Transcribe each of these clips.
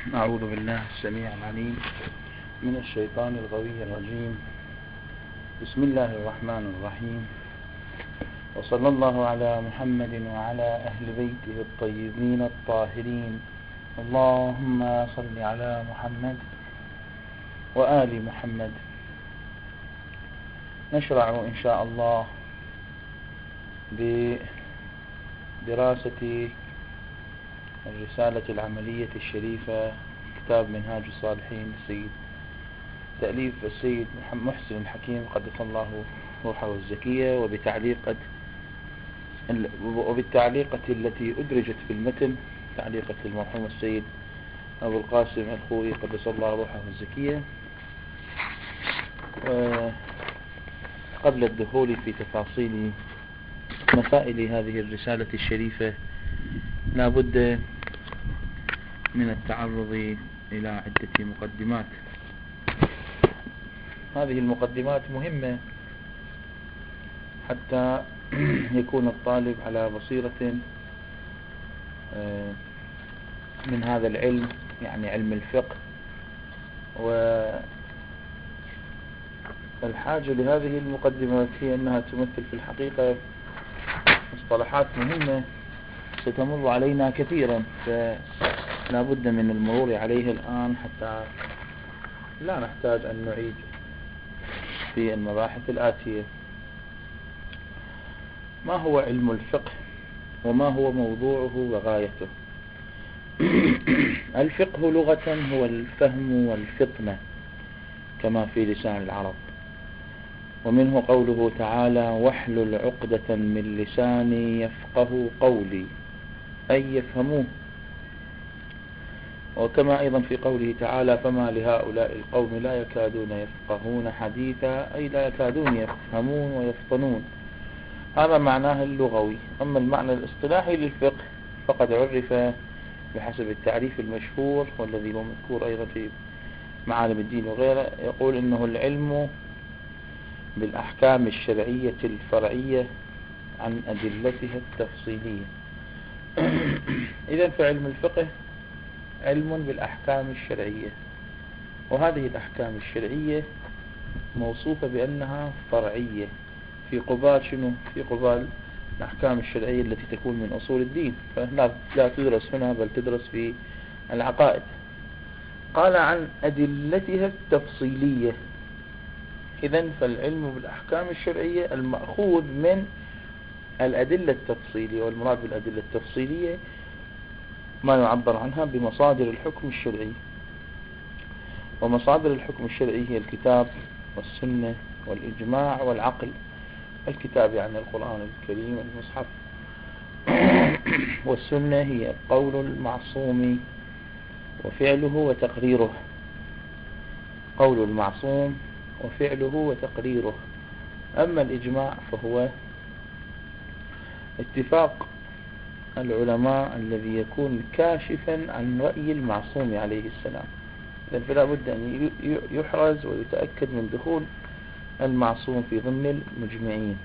أعوذ بالله السميع العليم من الشيطان الغوي الرجيم. بسم الله الرحمن الرحيم. وصلى الله على محمد وعلى أهل بيته الطيبين الطاهرين. اللهم صل على محمد وآل محمد. نشرع إن شاء الله بدراسة الرسالة العملية الشريفة كتاب منهاج الصالحين السيد تأليف السيد محسن الحكيم قدس الله روحه الزكية وبتعليقة وبالتعليقة التي أدرجت في المتن تعليقة المرحوم السيد أبو القاسم الخوي قدس الله روحه الزكية. قبل الدخول في تفاصيل مسائل هذه الرسالة الشريفة لا بد من التعرض إلى عدة مقدمات. هذه المقدمات مهمة حتى يكون الطالب على بصيرة آه، من هذا العلم يعني علم الفقه. والحاجة لهذه المقدمات هي أنها تمثل في الحقيقة مصطلحات مهمة ستمر علينا كثيرا فلا بد من المرور عليه الآن حتى لا نحتاج أن نعيد في المباحث الآتية. ما هو علم الفقه وما هو موضوعه وغايته؟ الفقه لغة هو الفهم والفطنة كما في لسان العرب. ومنه قوله تعالى واحلل عقدة من لساني يفقه قولي. أي يفهموه. وكما أيضا في قوله تعالى فما لهؤلاء القوم لا يكادون يفقهون حديثا أي لا يكادون يفهمون ويفطنون. هذا معناه اللغوي. أما المعنى الاصطلاحي للفقه فقد عرف بحسب التعريف المشهور والذي هو مذكور أيضا في معالم الدين وغيره يقول إنه العلم بالأحكام الشرعية الفرعية عن أدلتها التفصيلية. إذا فعلم الفقه علم بالأحكام الشرعية وهذه الأحكام الشرعية موصوفة بأنها فرعية. في قبال شنو؟ في قبال الأحكام الشرعية التي تكون من أصول الدين. فلا لا تدرس هنا بل تدرس في العقائد. قال عن أدلتها التفصيلية. إذا فالعلم بالأحكام الشرعية المأخوذ من الأدلة التفصيلية والمراد بالأدلة التفصيلية ما يعبر عنها بمصادر الحكم الشرعي. ومصادر الحكم الشرعي هي الكتاب والسنة والإجماع والعقل. الكتاب يعني القرآن الكريم المصحف. والسنة هي قول المعصوم وفعله وتقريره. قول المعصوم وفعله وتقريره. أما الإجماع فهو اتفاق العلماء الذي يكون كاشفا عن رأي المعصوم عليه السلام. فلا بد أن يحرز ويتأكد من دخول المعصوم في ضمن المجمعين.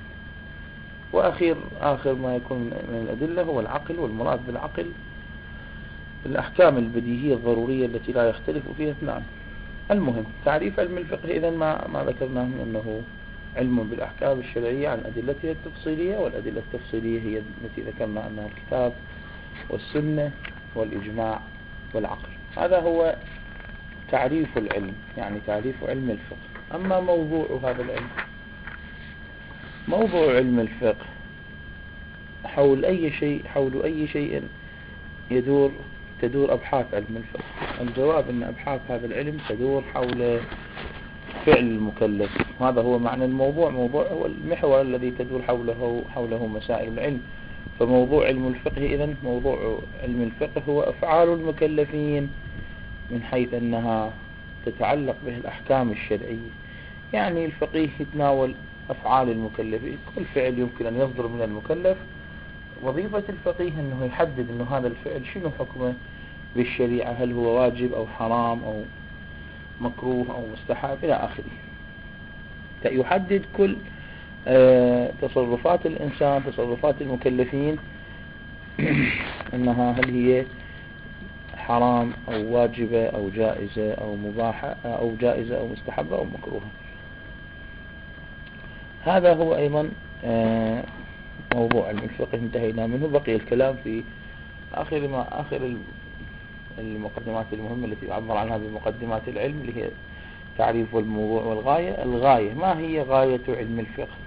وأخير آخر ما يكون من الأدلة هو العقل والمراد بالعقل. الأحكام البديهية الضرورية التي لا يختلف فيها. اثنان المهم تعريف علم الفقه إذا ما ما ذكرناه من أنه علم بالأحكام الشرعية عن أدلتها التفصيلية والأدلة التفصيلية هي التي ذكرنا أنها الكتاب والسنة والإجماع والعقل. هذا هو تعريف العلم يعني تعريف علم الفقه. أما موضوع هذا العلم موضوع علم الفقه حول أي شيء حول أي شيء يدور تدور أبحاث علم الفقه. الجواب أن أبحاث هذا العلم تدور حول فعل المكلف. هذا هو معنى الموضوع. موضوع هو المحور الذي تدور حوله حوله مسائل العلم. فموضوع علم الفقه إذا موضوع علم الفقه هو أفعال المكلفين من حيث أنها تتعلق به الأحكام الشرعية. يعني الفقيه يتناول أفعال المكلفين كل فعل يمكن أن يصدر من المكلف. وظيفة الفقيه أنه يحدد أنه هذا الفعل شنو حكمه بالشريعة؟ هل هو واجب أو حرام أو مكروه أو مستحب إلى آخره. يحدد كل آه، تصرفات الإنسان تصرفات المكلفين أنها هل هي حرام أو واجبة أو جائزة أو مباحة أو جائزة أو مستحبة أو مكروهة. هذا هو أيضا آه، موضوع الفقه إنتهينا منه. بقي الكلام في آخر ما آخر المقدمات المهمة التي يعبر عنها بمقدمات العلم اللي هي تعريف الموضوع والغاية. الغاية ما هي غاية علم الفقه؟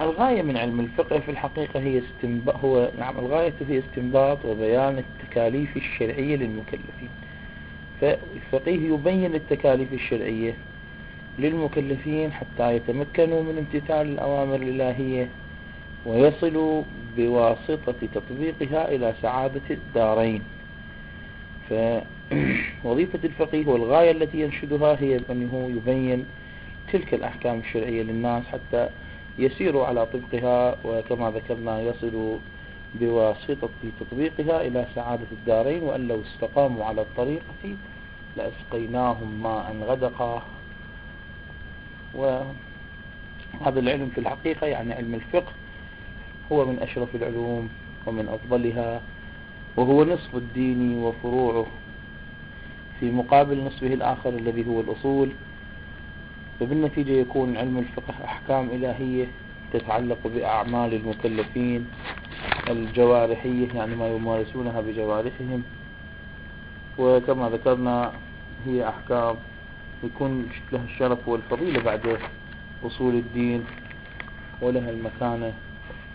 الغاية من علم الفقه في الحقيقة هي استنباط هو نعم الغاية هي استنباط وبيان التكاليف الشرعية للمكلفين. فالفقيه يبين التكاليف الشرعية للمكلفين حتى يتمكنوا من امتثال الأوامر الإلهية. ويصلوا بواسطة تطبيقها إلى سعادة الدارين. فوظيفة الفقيه والغاية التي ينشدها هي أنه يبين تلك الأحكام الشرعية للناس حتى يسيروا على طبقها وكما ذكرنا يصلوا بواسطة تطبيقها إلى سعادة الدارين وأن لو استقاموا على الطريقة لأسقيناهم ماء غدقا. وهذا العلم في الحقيقة يعني علم الفقه هو من أشرف العلوم ومن أفضلها وهو نصف الدين وفروعه في مقابل نصفه الآخر الذي هو الأصول. فبالنتيجة يكون علم الفقه أحكام إلهية تتعلق بأعمال المكلفين الجوارحية يعني ما يمارسونها بجوارحهم. وكما ذكرنا هي أحكام يكون لها الشرف والفضيلة بعد أصول الدين ولها المكانة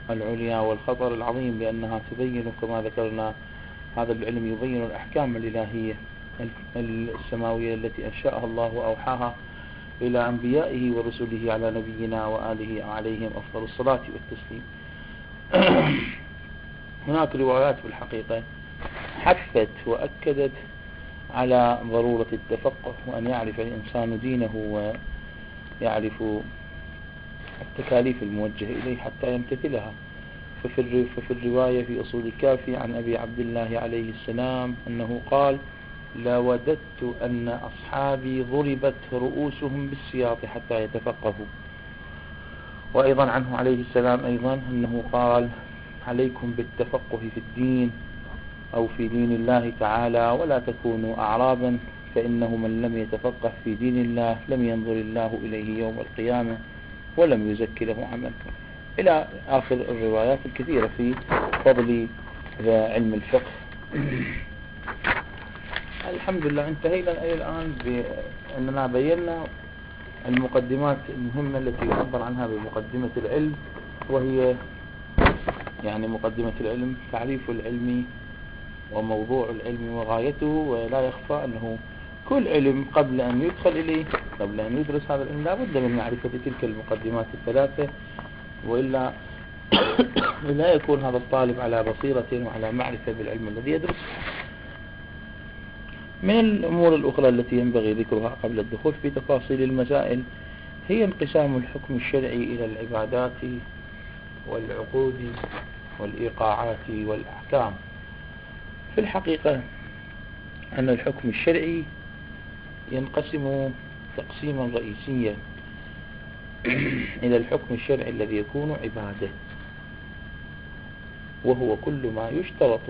العليا والخطر العظيم لأنها تبين كما ذكرنا هذا العلم يبين الأحكام الإلهية السماوية التي أنشأها الله وأوحاها إلى أنبيائه ورسله على نبينا وآله عليهم أفضل الصلاة والتسليم. هناك روايات في الحقيقة حثت وأكدت على ضرورة التفقه وأن يعرف الإنسان دينه ويعرف التكاليف الموجهة إليه حتى يمتثلها. ففي, ففي الرواية في أصول الكافي عن أبي عبد الله عليه السلام أنه قال لوددت أن أصحابي ضربت رؤوسهم بالسياط حتى يتفقهوا. وأيضا عنه عليه السلام أيضا أنه قال عليكم بالتفقه في الدين أو في دين الله تعالى ولا تكونوا أعرابا فإنه من لم يتفقه في دين الله لم ينظر الله إليه يوم القيامة. ولم يزكي له عمل. إلى آخر الروايات الكثيرة في فضل علم الفقه. الحمد لله انتهينا إلى الآن بأننا بينا المقدمات المهمة التي يعبر عنها بمقدمة العلم وهي يعني مقدمة العلم تعريف العلم وموضوع العلم وغايته ولا يخفى أنه كل علم قبل أن يدخل إليه قبل أن يدرس هذا العلم لا بد من معرفة تلك المقدمات الثلاثة وإلا لا يكون هذا الطالب على بصيرة وعلى معرفة بالعلم الذي يدرسه. من الأمور الأخرى التي ينبغي ذكرها قبل الدخول في تفاصيل المسائل هي انقسام الحكم الشرعي إلى العبادات والعقود والإيقاعات والأحكام. في الحقيقة أن الحكم الشرعي ينقسم تقسيما رئيسيا إلى الحكم الشرعي الذي يكون عبادة وهو كل ما يشترط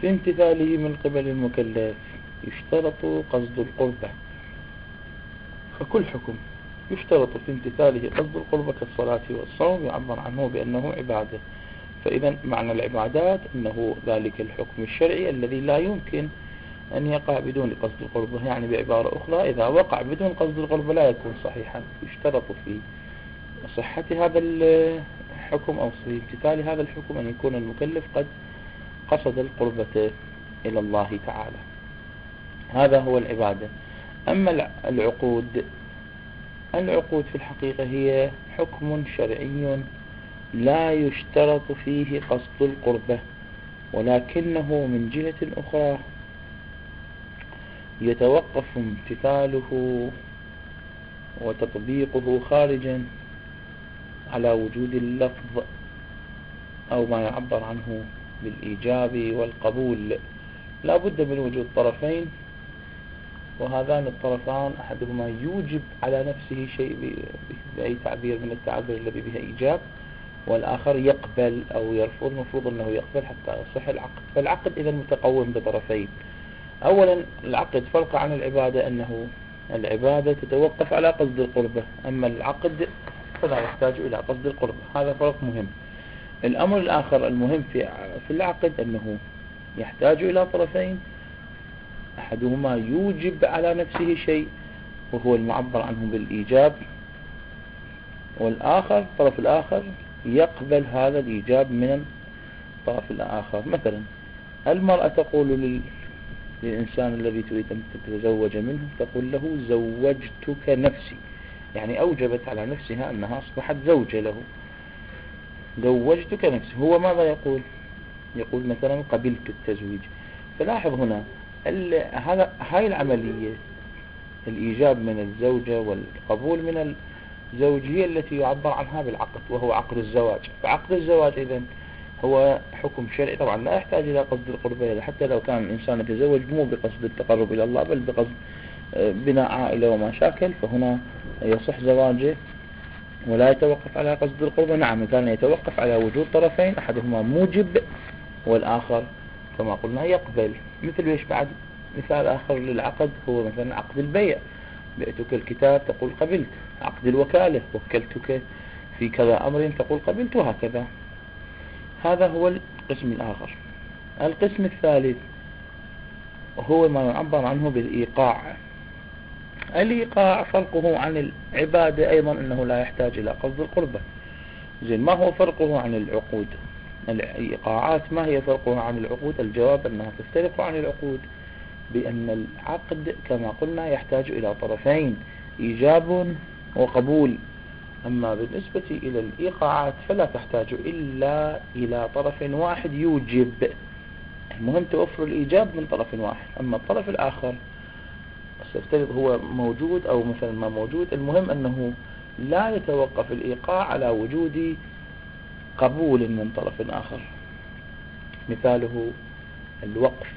في امتثاله من قبل المكلف. يشترط قصد القربة فكل حكم يشترط في امتثاله قصد القربة كالصلاة والصوم يعبر عنه بأنه عبادة. فإذا معنى العبادات أنه ذلك الحكم الشرعي الذي لا يمكن أن يقع بدون قصد القربة يعني بعبارة أخرى إذا وقع بدون قصد القربة لا يكون صحيحا. يشترط في صحة هذا الحكم أو في امتثال هذا الحكم أن يكون المكلف قد قصد القربة إلى الله تعالى. هذا هو العبادة. أما العقود العقود في الحقيقة هي حكم شرعي لا يشترط فيه قصد القربة ولكنه من جهة أخرى يتوقف امتثاله وتطبيقه خارجا على وجود اللفظ أو ما يعبر عنه بالإيجاب والقبول. لا بد من وجود طرفين وهذان الطرفان أحدهما يوجب على نفسه شيء بأي تعبير من التعبير الذي به إيجاب والآخر يقبل أو يرفض المفروض أنه يقبل حتى يصح العقد. فالعقد إذا متقوم بطرفين. أولا العقد فرق عن العبادة أنه العبادة تتوقف على قصد القربة أما العقد فلا يحتاج إلى قصد القربة هذا فرق مهم. الأمر الآخر المهم في في العقد أنه يحتاج إلى طرفين أحدهما يوجب على نفسه شيء وهو المعبر عنه بالإيجاب والآخر الطرف الآخر يقبل هذا الإيجاب من الطرف الآخر. مثلا المرأة تقول للإنسان الذي تريد أن تتزوج منه تقول له زوجتك نفسي. يعني أوجبت على نفسها أنها أصبحت زوجة له. زوجتك نفسي. هو ماذا يقول؟ يقول مثلا قبلت التزويج. فلاحظ هنا هذا هاي العملية الإيجاب من الزوجة والقبول من الزوج هي التي يعبر عنها بالعقد وهو عقد الزواج. فعقد الزواج إذن هو حكم شرعي. طبعا لا يحتاج إلى قصد القربة حتى لو كان الإنسان يتزوج مو بقصد التقرب إلى الله بل بقصد آه، بناء عائلة وما شاكل. فهنا يصح زواجه ولا يتوقف على قصد القربة. نعم كان يتوقف على وجود طرفين أحدهما موجب والآخر كما قلنا يقبل. مثل إيش بعد؟ مثال آخر للعقد هو مثلا عقد البيع. بئتك الكتاب تقول قبلت عقد الوكالة وكلتك في كذا أمر تقول قبلت وهكذا. هذا هو القسم الآخر. القسم الثالث هو ما يعبر عنه بالإيقاع. الإيقاع فرقه عن العبادة أيضا أنه لا يحتاج إلى قصد القربة. زين ما هو فرقه عن العقود؟ الإيقاعات ما هي فرقها عن العقود؟ الجواب أنها تفترق عن العقود بأن العقد كما قلنا يحتاج إلى طرفين إيجاب وقبول. أما بالنسبة إلى الإيقاعات فلا تحتاج إلا إلى طرف واحد يوجب. المهم توفر الإيجاب من طرف واحد. أما الطرف الآخر سيفترض هو موجود أو مثلا ما موجود المهم أنه لا يتوقف الإيقاع على وجود قبول من طرف آخر. مثاله الوقف.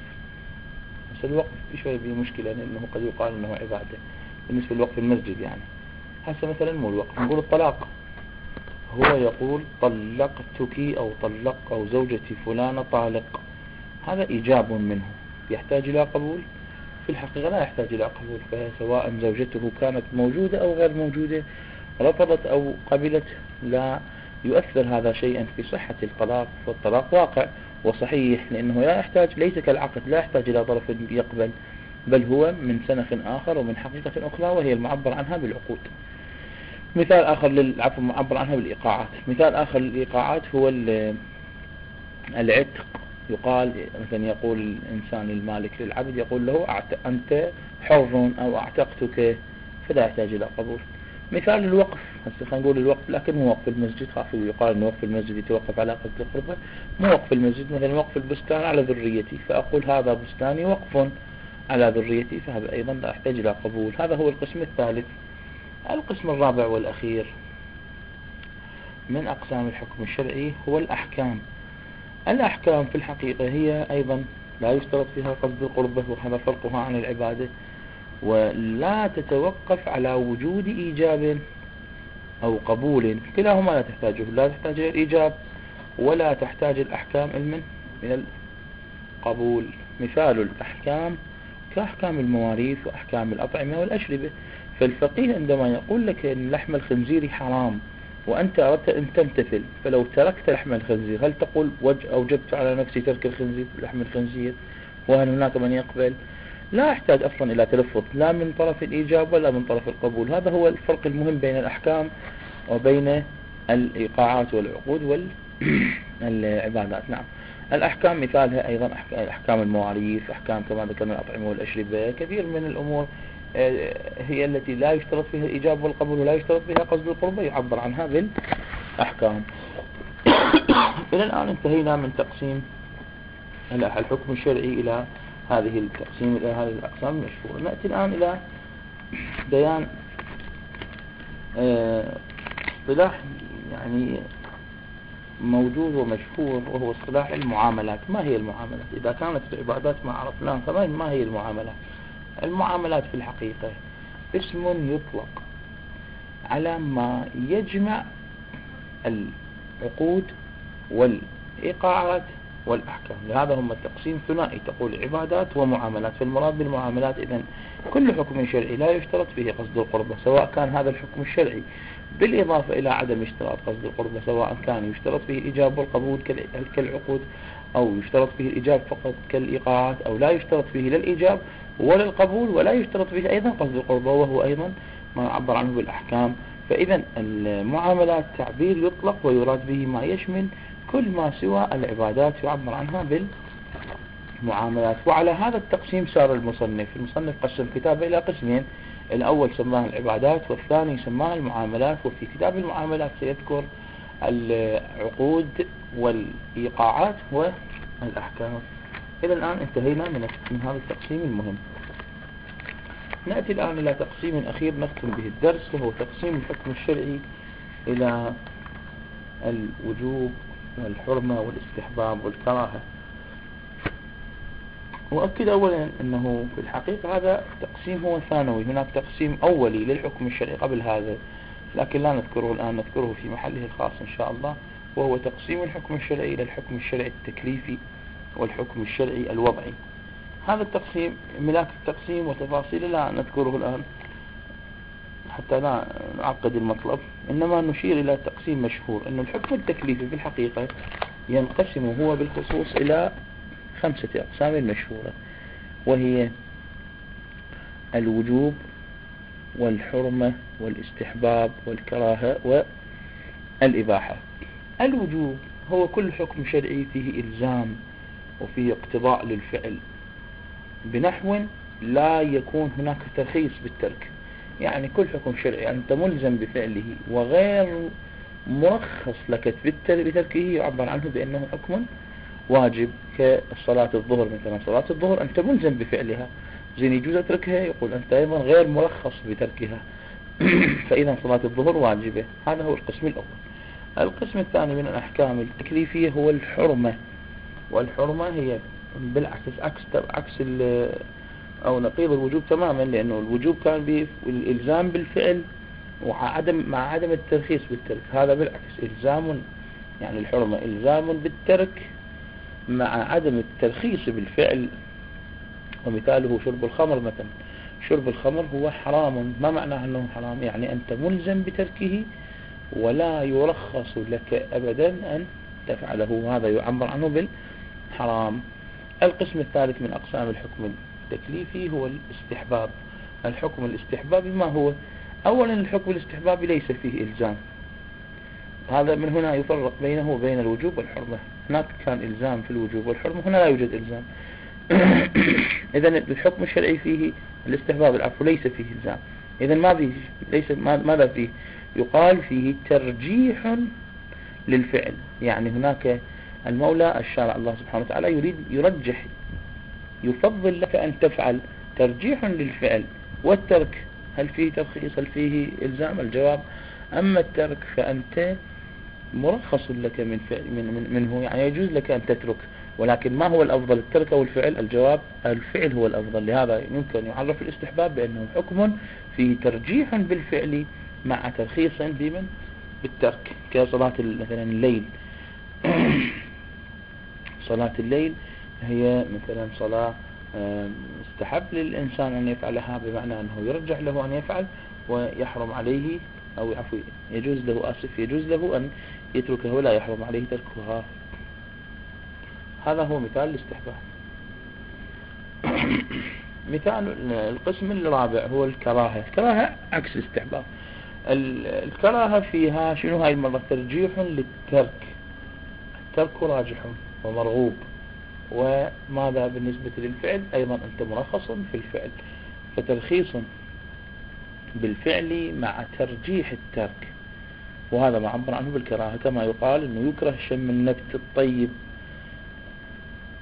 بس الوقف في شوية به مشكلة لأنه قد يقال أنه عبادة. بالنسبة لوقف المسجد يعني. هسه مثلا مو الوقف نقول الطلاق. هو يقول طلقتك أو طلق أو زوجتي فلانة طالق. هذا إيجاب منه. يحتاج إلى قبول؟ في الحقيقة لا يحتاج إلى قبول فسواء زوجته كانت موجودة أو غير موجودة رفضت أو قبلت لا يؤثر هذا شيئا في صحة الطلاق فالطلاق واقع وصحيح لأنه لا يحتاج ليس كالعقد لا يحتاج إلى طرف يقبل بل هو من سنخ آخر ومن حقيقة أخرى وهي المعبر عنها بالعقود. مثال آخر للعفو معبر عنها بالإيقاعات. مثال آخر للإيقاعات هو العتق. يقال مثلا يقول الإنسان المالك للعبد يقول له أنت حر أو أعتقتك فلا يحتاج إلى قبول. مثال الوقف. هسه خلينا نقول الوقف لكن مو وقف المسجد. خاف يقال أن وقف المسجد يتوقف على قصد القربة. مو وقف المسجد مثلا وقف البستان على ذريتي فأقول هذا بستاني وقف على ذريتي فهذا أيضا لا أحتاج إلى قبول. هذا هو القسم الثالث. القسم الرابع والأخير من أقسام الحكم الشرعي هو الأحكام. الأحكام في الحقيقة هي أيضا لا يشترط فيها قصد القربة وهذا فرقها عن العبادة. ولا تتوقف على وجود إيجاب أو قبول. كلاهما لا تحتاجه. لا تحتاج إلى الإيجاب ولا تحتاج الأحكام. علما من القبول. مثال الأحكام كأحكام المواريث وأحكام الأطعمة والأشربة. فالفقيه عندما يقول لك أن لحم الخنزير حرام وأنت أردت أن تمتثل فلو تركت لحم الخنزير هل تقول أوجبت على نفسي ترك الخنزير لحم الخنزير وهل هناك من يقبل؟ لا يحتاج أصلا إلى تلفظ لا من طرف الإيجاب ولا من طرف القبول. هذا هو الفرق المهم بين الأحكام وبين الإيقاعات والعقود والعبادات نعم. الأحكام مثالها أيضا أحكام المواريث أحكام كما ذكرنا الأطعمة والأشربة كثير من الأمور هي التي لا يشترط فيها الإيجاب والقبول ولا يشترط فيها قصد القربة يعبر عنها بالأحكام. إلى الآن انتهينا من تقسيم الحكم الشرعي إلى هذه التقسيم إلى هذه الأقسام المشهورة. نأتي الآن إلى بيان آه، اصطلاح يعني موجود ومشهور وهو اصطلاح المعاملات. ما هي المعاملات؟ إذا كانت العبادات ما عرفناها كمان ما هي المعاملات؟ المعاملات في الحقيقة. اسم يطلق على ما يجمع العقود والإيقاعات والأحكام. لهذا هم التقسيم ثنائي. تقول عبادات ومعاملات. فالمراد بالمعاملات إذا كل حكم شرعي لا يشترط فيه قصد القربة سواء كان هذا الحكم الشرعي. بالإضافة إلى عدم اشتراط قصد القربة سواء كان يشترط فيه الإجاب والقبول كالعقود أو يشترط فيه الإجاب فقط كالإيقاعات أو لا يشترط فيه لا ولا القبول ولا يشترط فيه أيضا قصد القربة وهو أيضا ما عبر عنه بالأحكام. فإذا المعاملات تعبير يطلق ويراد به ما يشمل كل ما سوى العبادات يعبر عنها بالمعاملات. وعلى هذا التقسيم سار المصنف. المصنف قسم كتابه إلى قسمين. الأول سماه العبادات والثاني سماه المعاملات. وفي كتاب المعاملات سيذكر العقود والإيقاعات والأحكام. إلى الآن انتهينا من هذا التقسيم المهم. نأتي الآن إلى تقسيم أخير نختم به الدرس وهو تقسيم الحكم الشرعي إلى الوجوب والحرمة والاستحباب والكراهة. وأكد أولا أنه في الحقيقة هذا تقسيم هو ثانوي. هناك تقسيم أولي للحكم الشرعي قبل هذا لكن لا نذكره الآن نذكره في محله الخاص إن شاء الله وهو تقسيم الحكم الشرعي إلى الحكم الشرعي التكليفي. والحكم الشرعي الوضعي. هذا التقسيم ملاك التقسيم وتفاصيله لا نذكره الآن حتى لا نعقد المطلب. إنما نشير إلى تقسيم مشهور أن الحكم التكليفي في الحقيقة ينقسم هو بالخصوص إلى خمسة أقسام مشهورة وهي الوجوب والحرمة والاستحباب والكراهة والإباحة. الوجوب هو كل حكم شرعي فيه إلزام وفيه اقتضاء للفعل. بنحو لا يكون هناك ترخيص بالترك. يعني كل حكم شرعي أنت ملزم بفعله وغير مرخص لك بتركه يعبر عنه بأنه حكم واجب كصلاة الظهر. مثلا صلاة الظهر أنت ملزم بفعلها. زين يجوز أتركها؟ يقول أنت أيضا غير مرخص بتركها. فإذا صلاة الظهر واجبة. هذا هو القسم الأول. القسم الثاني من الأحكام التكليفية هو الحرمة. والحرمة هي بالعكس عكس عكس أو نقيض الوجوب تماما لأنه الوجوب كان بالإلزام بالفعل وعدم مع عدم الترخيص بالترك هذا بالعكس إلزام يعني الحرمة إلزام بالترك مع عدم الترخيص بالفعل. ومثاله شرب الخمر مثلا شرب الخمر هو حرام ما معناه أنه حرام يعني أنت ملزم بتركه ولا يرخص لك أبدا أن تفعله هذا يعبر عنه بالحرام القسم الثالث من أقسام الحكم التكليفي هو الاستحباب. الحكم الاستحبابي ما هو؟ أولا الحكم الاستحبابي ليس فيه إلزام. هذا من هنا يفرق بينه وبين الوجوب والحرمة. هناك كان إلزام في الوجوب والحرمة هنا لا يوجد إلزام. إذا الحكم الشرعي فيه الاستحباب العفو ليس فيه إلزام. إذا ما فيه ليس ماذا فيه؟ يقال فيه ترجيح للفعل. يعني هناك المولى الشارع. الله سبحانه وتعالى يريد يرجح يفضل لك أن تفعل ترجيح للفعل والترك. هل فيه ترخيص؟ هل فيه إلزام؟ الجواب أما الترك فأنت مرخص لك من, فعل من من منه. يعني يجوز لك أن تترك ولكن ما هو الأفضل؟ الترك أو الفعل؟ الجواب الفعل هو الأفضل. لهذا يمكن يعرف الاستحباب بأنه حكم فيه ترجيح بالفعل مع ترخيص بمن؟ بالترك. كصلاة مثلا الليل. صلاة الليل هي مثلا صلاة استحب للإنسان أن يفعلها بمعنى أنه يرجع له أن يفعل ويحرم عليه أو عفوا يجوز له آسف يجوز له أن يتركها ولا يحرم عليه تركها. هذا هو مثال الاستحباب. مثال القسم الرابع هو الكراهة. الكراهة عكس الاستحباب. الكراهة فيها شنو؟ هاي المرة ترجيح للترك. الترك راجح. ومرغوب. وماذا بالنسبة للفعل؟ أيضا أنت مرخص في الفعل. فترخيص بالفعل مع ترجيح الترك. وهذا ما عبر عنه بالكراهة كما يقال أنه يكره شم النبت الطيب.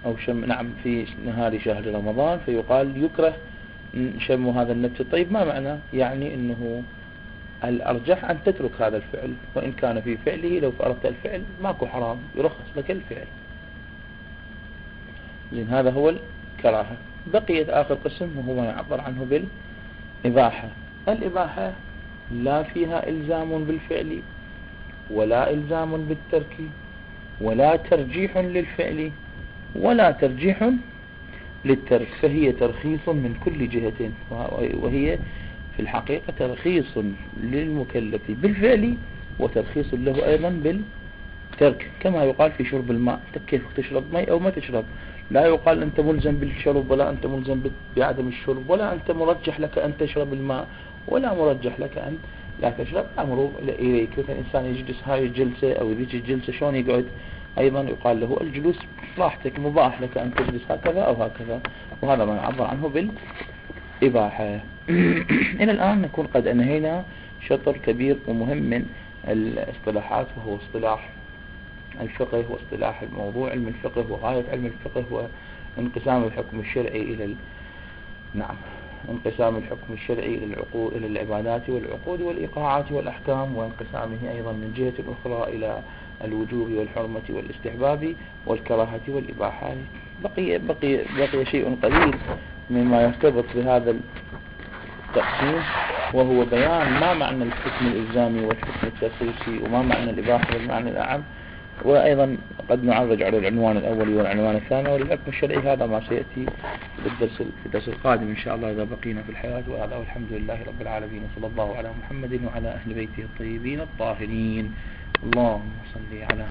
أو شم نعم في نهار شهر رمضان فيقال يكره شم هذا النبت الطيب. ما معنى؟ يعني أنه الأرجح أن تترك هذا الفعل. وإن كان في فعله لو فأردت الفعل ماكو حرام يرخص لك الفعل. زين هذا هو الكراهة. بقيت آخر قسم وهو ما يعبر عنه بالإباحة. الإباحة لا فيها إلزام بالفعل ولا إلزام بالترك ولا ترجيح للفعل ولا ترجيح للترك. فهي ترخيص من كل جهة وهي في الحقيقة ترخيص للمكلف بالفعل وترخيص له أيضا بالترك. كما يقال في شرب الماء كيف تشرب ماء أو ما تشرب. لا يقال أنت ملزم بالشرب ولا أنت ملزم بعدم الشرب ولا أنت مرجح لك أن تشرب الماء ولا مرجح لك أن لا تشرب. أمر إليك. مثلا إنسان يجلس هاي الجلسة أو ذيك الجلسة شلون يقعد؟ أيضا يقال له الجلوس راحتك مباح لك أن تجلس هكذا أو هكذا. وهذا ما يعبر عنه بالإباحة. إلى الآن نكون قد أنهينا شطر كبير ومهم من الاصطلاحات وهو اصطلاح الفقه واصطلاح الموضوع علم الفقه وغاية علم الفقه هو انقسام الحكم الشرعي إلى. نعم انقسام الحكم الشرعي إلى العقود إلى العبادات والعقود والإيقاعات والأحكام وانقسامه أيضا من جهة أخرى إلى الوجوب والحرمة والاستحباب والكراهة والإباحة بقي, بقي, بقي شيء قليل مما يرتبط بهذا التقسيم وهو بيان ما معنى الحكم الإلزامي والحكم التخصيصي وما معنى الإباحة والمعنى الأعم وأيضا قد نعرج على العنوان الأول والعنوان الثاني والحكم الشرعي هذا ما سيأتي في الدرس, في الدرس القادم إن شاء الله إذا بقينا في الحياة. وهذا والحمد لله رب العالمين وصلى الله على محمد وعلى أهل بيته الطيبين الطاهرين. اللهم صل على